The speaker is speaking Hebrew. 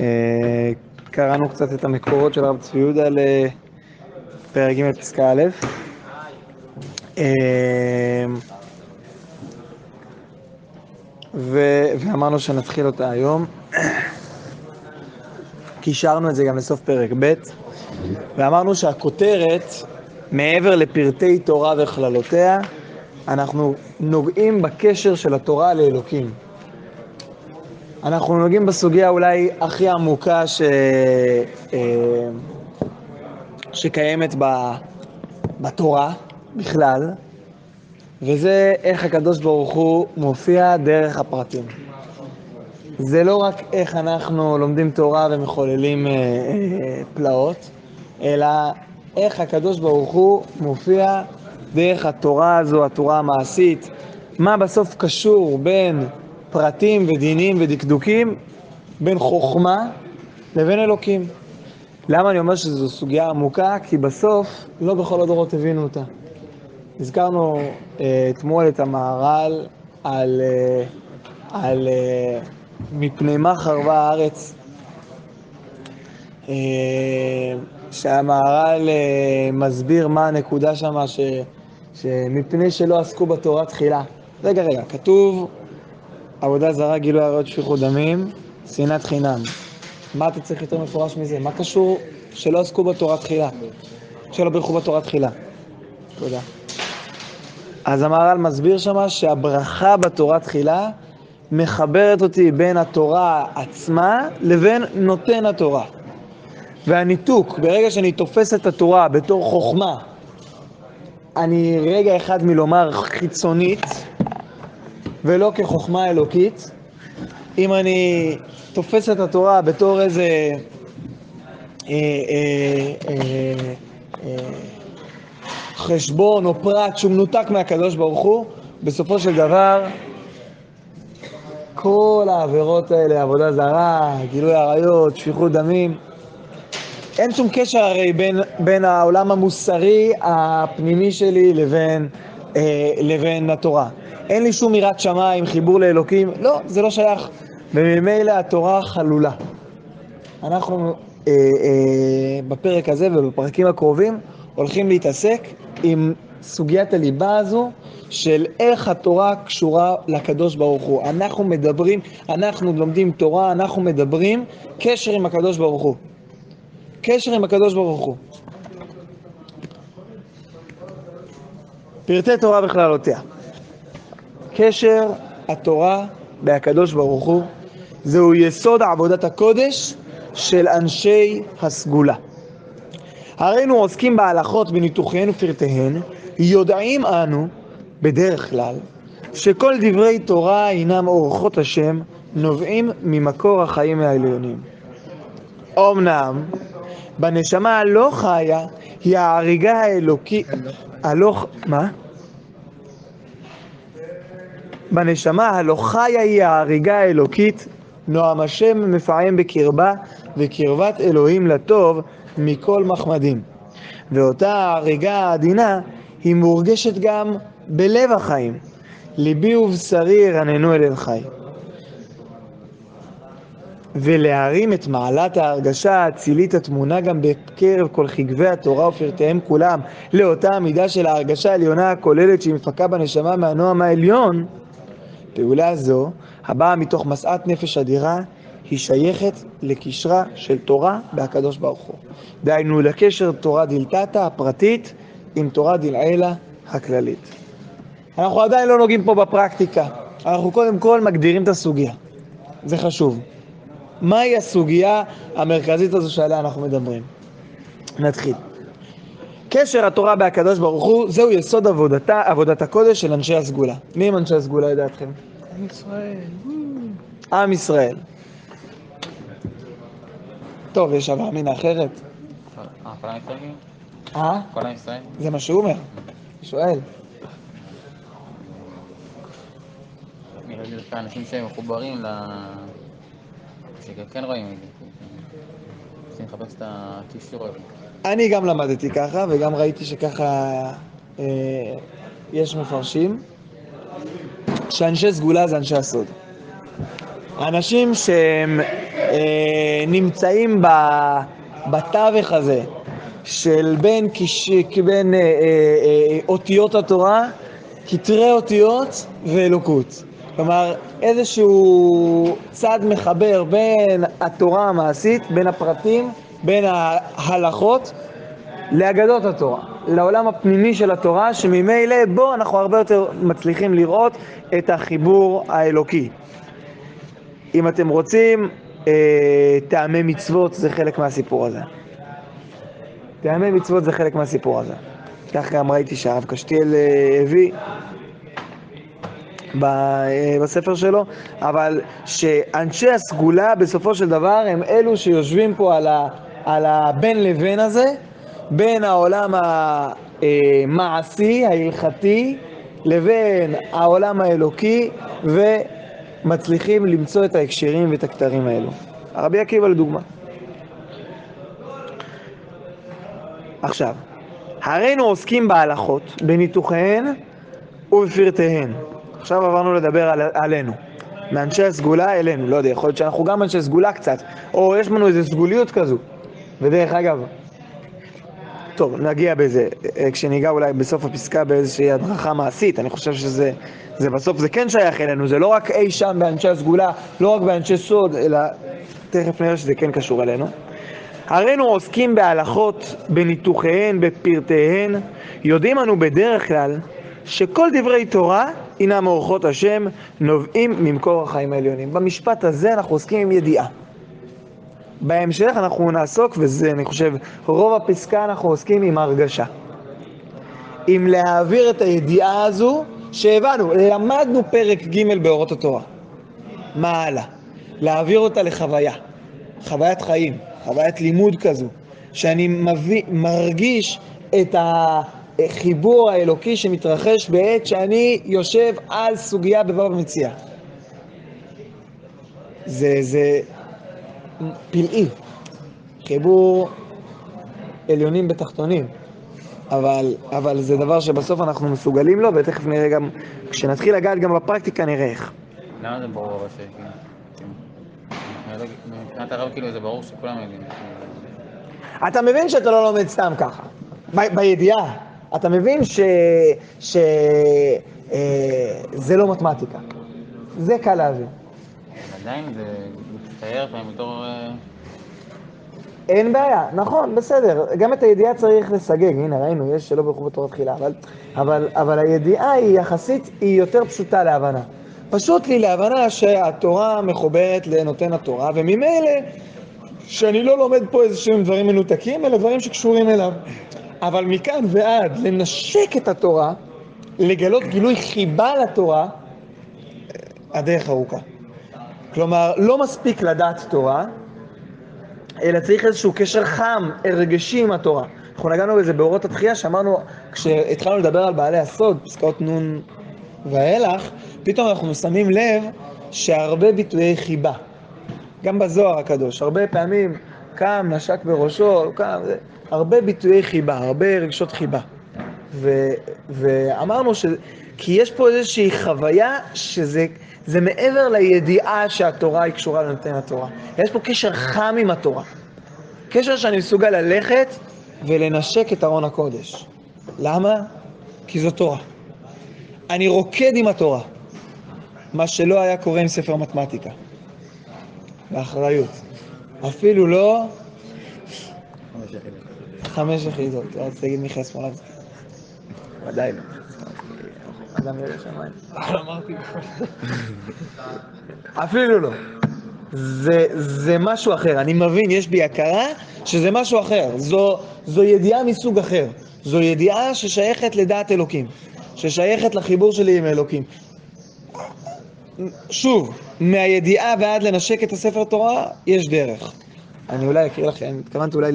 אה, קראנו קצת את המקורות של הרב צבי יהודה לפרק ג' פסקה א'. אה, ו- ואמרנו שנתחיל אותה היום. קישרנו את זה גם לסוף פרק ב', ואמרנו שהכותרת, מעבר לפרטי תורה וכללותיה, אנחנו נוגעים בקשר של התורה לאלוקים. אנחנו נוגעים בסוגיה אולי הכי עמוקה ש... אה, שקיימת בתורה בכלל, וזה איך הקדוש ברוך הוא מופיע דרך הפרטים. זה לא רק איך אנחנו לומדים תורה ומחוללים אה, אה, פלאות, אלא איך הקדוש ברוך הוא מופיע דרך התורה הזו, התורה המעשית, מה בסוף קשור בין פרטים ודינים ודקדוקים, בין חוכמה לבין אלוקים. למה אני אומר שזו סוגיה עמוקה? כי בסוף לא בכל הדורות הבינו אותה. הזכרנו אה, אתמול את המהר"ל על, אה, על אה, מפני מה חרבה הארץ, שהמהר"ל מסביר מה הנקודה שם, ש, שמפני שלא עסקו בתורה תחילה. רגע, רגע, כתוב עבודה זרה, גילוי עריות, שפיכות דמים, שנאת חינם. מה אתה צריך יותר מפורש מזה? מה קשור שלא עסקו בתורה תחילה? שלא בירכו בתורה תחילה. תודה. אז המהר"ל מסביר שמה שהברכה בתורה תחילה מחברת אותי בין התורה עצמה לבין נותן התורה. והניתוק, ברגע שאני תופס את התורה בתור חוכמה, אני רגע אחד מלומר חיצונית, ולא כחוכמה אלוקית. אם אני תופס את התורה בתור איזה אה, אה, אה, אה, חשבון או פרט שהוא מנותק מהקדוש ברוך הוא, בסופו של דבר כל העבירות האלה, עבודה זרה, גילוי עריות, שפיכות דמים, אין שום קשר הרי בין, בין העולם המוסרי הפנימי שלי לבין, אה, לבין התורה. אין לי שום יראת שמיים, חיבור לאלוקים, לא, זה לא שייך. וממילא התורה חלולה. אנחנו אה, אה, בפרק הזה ובפרקים הקרובים הולכים להתעסק עם סוגיית הליבה הזו של איך התורה קשורה לקדוש ברוך הוא. אנחנו מדברים, אנחנו לומדים תורה, אנחנו מדברים קשר עם הקדוש ברוך הוא. קשר עם הקדוש ברוך הוא. פרטי תורה בכללותיה. קשר התורה בהקדוש ברוך הוא זהו יסוד עבודת הקודש של אנשי הסגולה. הרינו עוסקים בהלכות בניתוחיהן ופרטיהן, יודעים אנו, בדרך כלל, שכל דברי תורה הינם אורחות השם, נובעים ממקור החיים העליונים. אמנם, בנשמה הלא חיה היא ההריגה האלוקית, הלא... מה? בנשמה הלא חיה היא ההריגה האלוקית, נועם השם מפעם בקרבה, וקרבת אלוהים לטוב מכל מחמדים. ואותה ההריגה העדינה היא מורגשת גם בלב החיים. ליבי ובשרי ירננו אל אל חי. ולהרים את מעלת ההרגשה האצילית הטמונה גם בקרב כל חגבי התורה ופרטיהם כולם לאותה המידה של ההרגשה העליונה הכוללת שהיא מפקה בנשמה מהנועם העליון, פעולה זו, הבאה מתוך משאת נפש אדירה, היא שייכת לקשרה של תורה בהקדוש ברוך הוא. דהיינו לקשר תורה דלתתא הפרטית עם תורה דלעילא הכללית. אנחנו עדיין לא נוגעים פה בפרקטיקה, אנחנו קודם כל מגדירים את הסוגיה, זה חשוב. מהי הסוגיה המרכזית הזו שעליה אנחנו מדברים? נתחיל. קשר התורה בהקדוש ברוך הוא, זהו יסוד עבודתה, עבודת הקודש של אנשי הסגולה. מי הם אנשי הסגולה לדעתכם? עם ישראל. עם ישראל. טוב, יש הווה אמינא אחרת. אה, כל עם ישראל? אה? כל עם ישראל? זה מה שהוא אומר. שואל. לי דווקא אנשים שהם מחוברים ל... שכן רואים את זה. צריכים לחפש את הקישור הזה. אני גם למדתי ככה, וגם ראיתי שככה אה, יש מפרשים, שאנשי סגולה זה אנשי הסוד. אנשים שהם אה, שנמצאים ב, בתווך הזה של בין, כש, בין אה, אה, אה, אותיות התורה, כתרי אותיות ואלוקות. כלומר, איזשהו צד מחבר בין התורה המעשית, בין הפרטים, בין ההלכות, לאגדות התורה, לעולם הפנימי של התורה, שממילא בו אנחנו הרבה יותר מצליחים לראות את החיבור האלוקי. אם אתם רוצים, אה, טעמי מצוות זה חלק מהסיפור הזה. טעמי מצוות זה חלק מהסיפור הזה. כך גם ראיתי שהרב קשתיאל אה, הביא בספר שלו, אבל שאנשי הסגולה בסופו של דבר הם אלו שיושבים פה על, על הבין לבין הזה, בין העולם המעשי, ההלכתי, לבין העולם האלוקי, ומצליחים למצוא את ההקשרים ואת הכתרים האלו. הרבי עקיבא לדוגמה. עכשיו, הרינו עוסקים בהלכות, בניתוחיהן ובפרטיהן. עכשיו עברנו לדבר על, עלינו, מאנשי הסגולה אלינו, לא יודע, יכול להיות שאנחנו גם אנשי סגולה קצת, או יש לנו איזו סגוליות כזו. ודרך אגב, טוב, נגיע בזה, אה, כשניגע אולי בסוף הפסקה באיזושהי הדרכה מעשית, אני חושב שזה זה בסוף, זה כן שייך אלינו, זה לא רק אי שם באנשי הסגולה, לא רק באנשי סוד, אלא תכף נראה שזה כן קשור אלינו. הרינו עוסקים בהלכות, בניתוחיהן, בפרטיהן, יודעים אנו בדרך כלל שכל דברי תורה הינם מאורחות השם, נובעים ממקור החיים העליונים. במשפט הזה אנחנו עוסקים עם ידיעה. בהמשך אנחנו נעסוק, וזה אני חושב רוב הפסקה אנחנו עוסקים עם הרגשה. עם להעביר את הידיעה הזו שהבנו, למדנו פרק ג' באורות התורה. מה הלאה? להעביר אותה לחוויה, חוויית חיים, חוויית לימוד כזו, שאני מביא, מרגיש את החיבור האלוקי שמתרחש בעת שאני יושב על סוגיה בבבא מציאה. זה, זה פלאי, חיבור עליונים בתחתונים, אבל, אבל זה דבר שבסוף אנחנו מסוגלים לו, ותכף נראה גם, כשנתחיל לגעת גם בפרקטיקה נראה איך. למה זה ברור ש... מבחינת הרב כאילו זה ברור שכולם יודעים. אתה מבין שאתה לא לומד סתם ככה, בידיעה. אתה מבין שזה אה, לא מתמטיקה. זה קל להבין. עדיין זה מצטייר פעם בתור... אה, אין בעיה, נכון, בסדר. גם את הידיעה צריך לסגג. הנה, ראינו, יש שלא ברכו בתורה תחילה, אבל, אבל, אבל הידיעה היא יחסית, היא יותר פשוטה להבנה. פשוט לי להבנה שהתורה מחוברת לנותן התורה, וממילא שאני לא לומד פה איזה שהם דברים מנותקים, אלא דברים שקשורים אליו. אבל מכאן ועד לנשק את התורה, לגלות גילוי חיבה לתורה, הדרך ארוכה. כלומר, לא מספיק לדעת תורה, אלא צריך איזשהו קשר חם, הרגשי עם התורה. אנחנו נגענו בזה באורות התחייה, שאמרנו, כשהתחלנו לדבר על בעלי הסוד, פסקאות נ' ואילך, פתאום אנחנו שמים לב שהרבה ביטויי חיבה, גם בזוהר הקדוש, הרבה פעמים קם, נשק בראשו, קם, הרבה ביטויי חיבה, הרבה רגשות חיבה. ו, ואמרנו ש... כי יש פה איזושהי חוויה שזה זה מעבר לידיעה שהתורה היא קשורה לנותן התורה. יש פה קשר חם עם התורה. קשר שאני מסוגל ללכת ולנשק את ארון הקודש. למה? כי זו תורה. אני רוקד עם התורה, מה שלא היה קורה עם ספר מתמטיקה. באחריות. אפילו לא חמש יחידות. אז תגיד מיכאל סמולנסקי. ודאי לא. אדם ירא שמיים. אמרתי אפילו לא. זה, זה משהו אחר. אני מבין, יש בי הכרה שזה משהו אחר. זו, זו ידיעה מסוג אחר. זו ידיעה ששייכת לדעת אלוקים. ששייכת לחיבור שלי עם אלוקים. שוב, מהידיעה ועד לנשק את הספר תורה, יש דרך. אני אולי אקריא לכם, התכוונתי אולי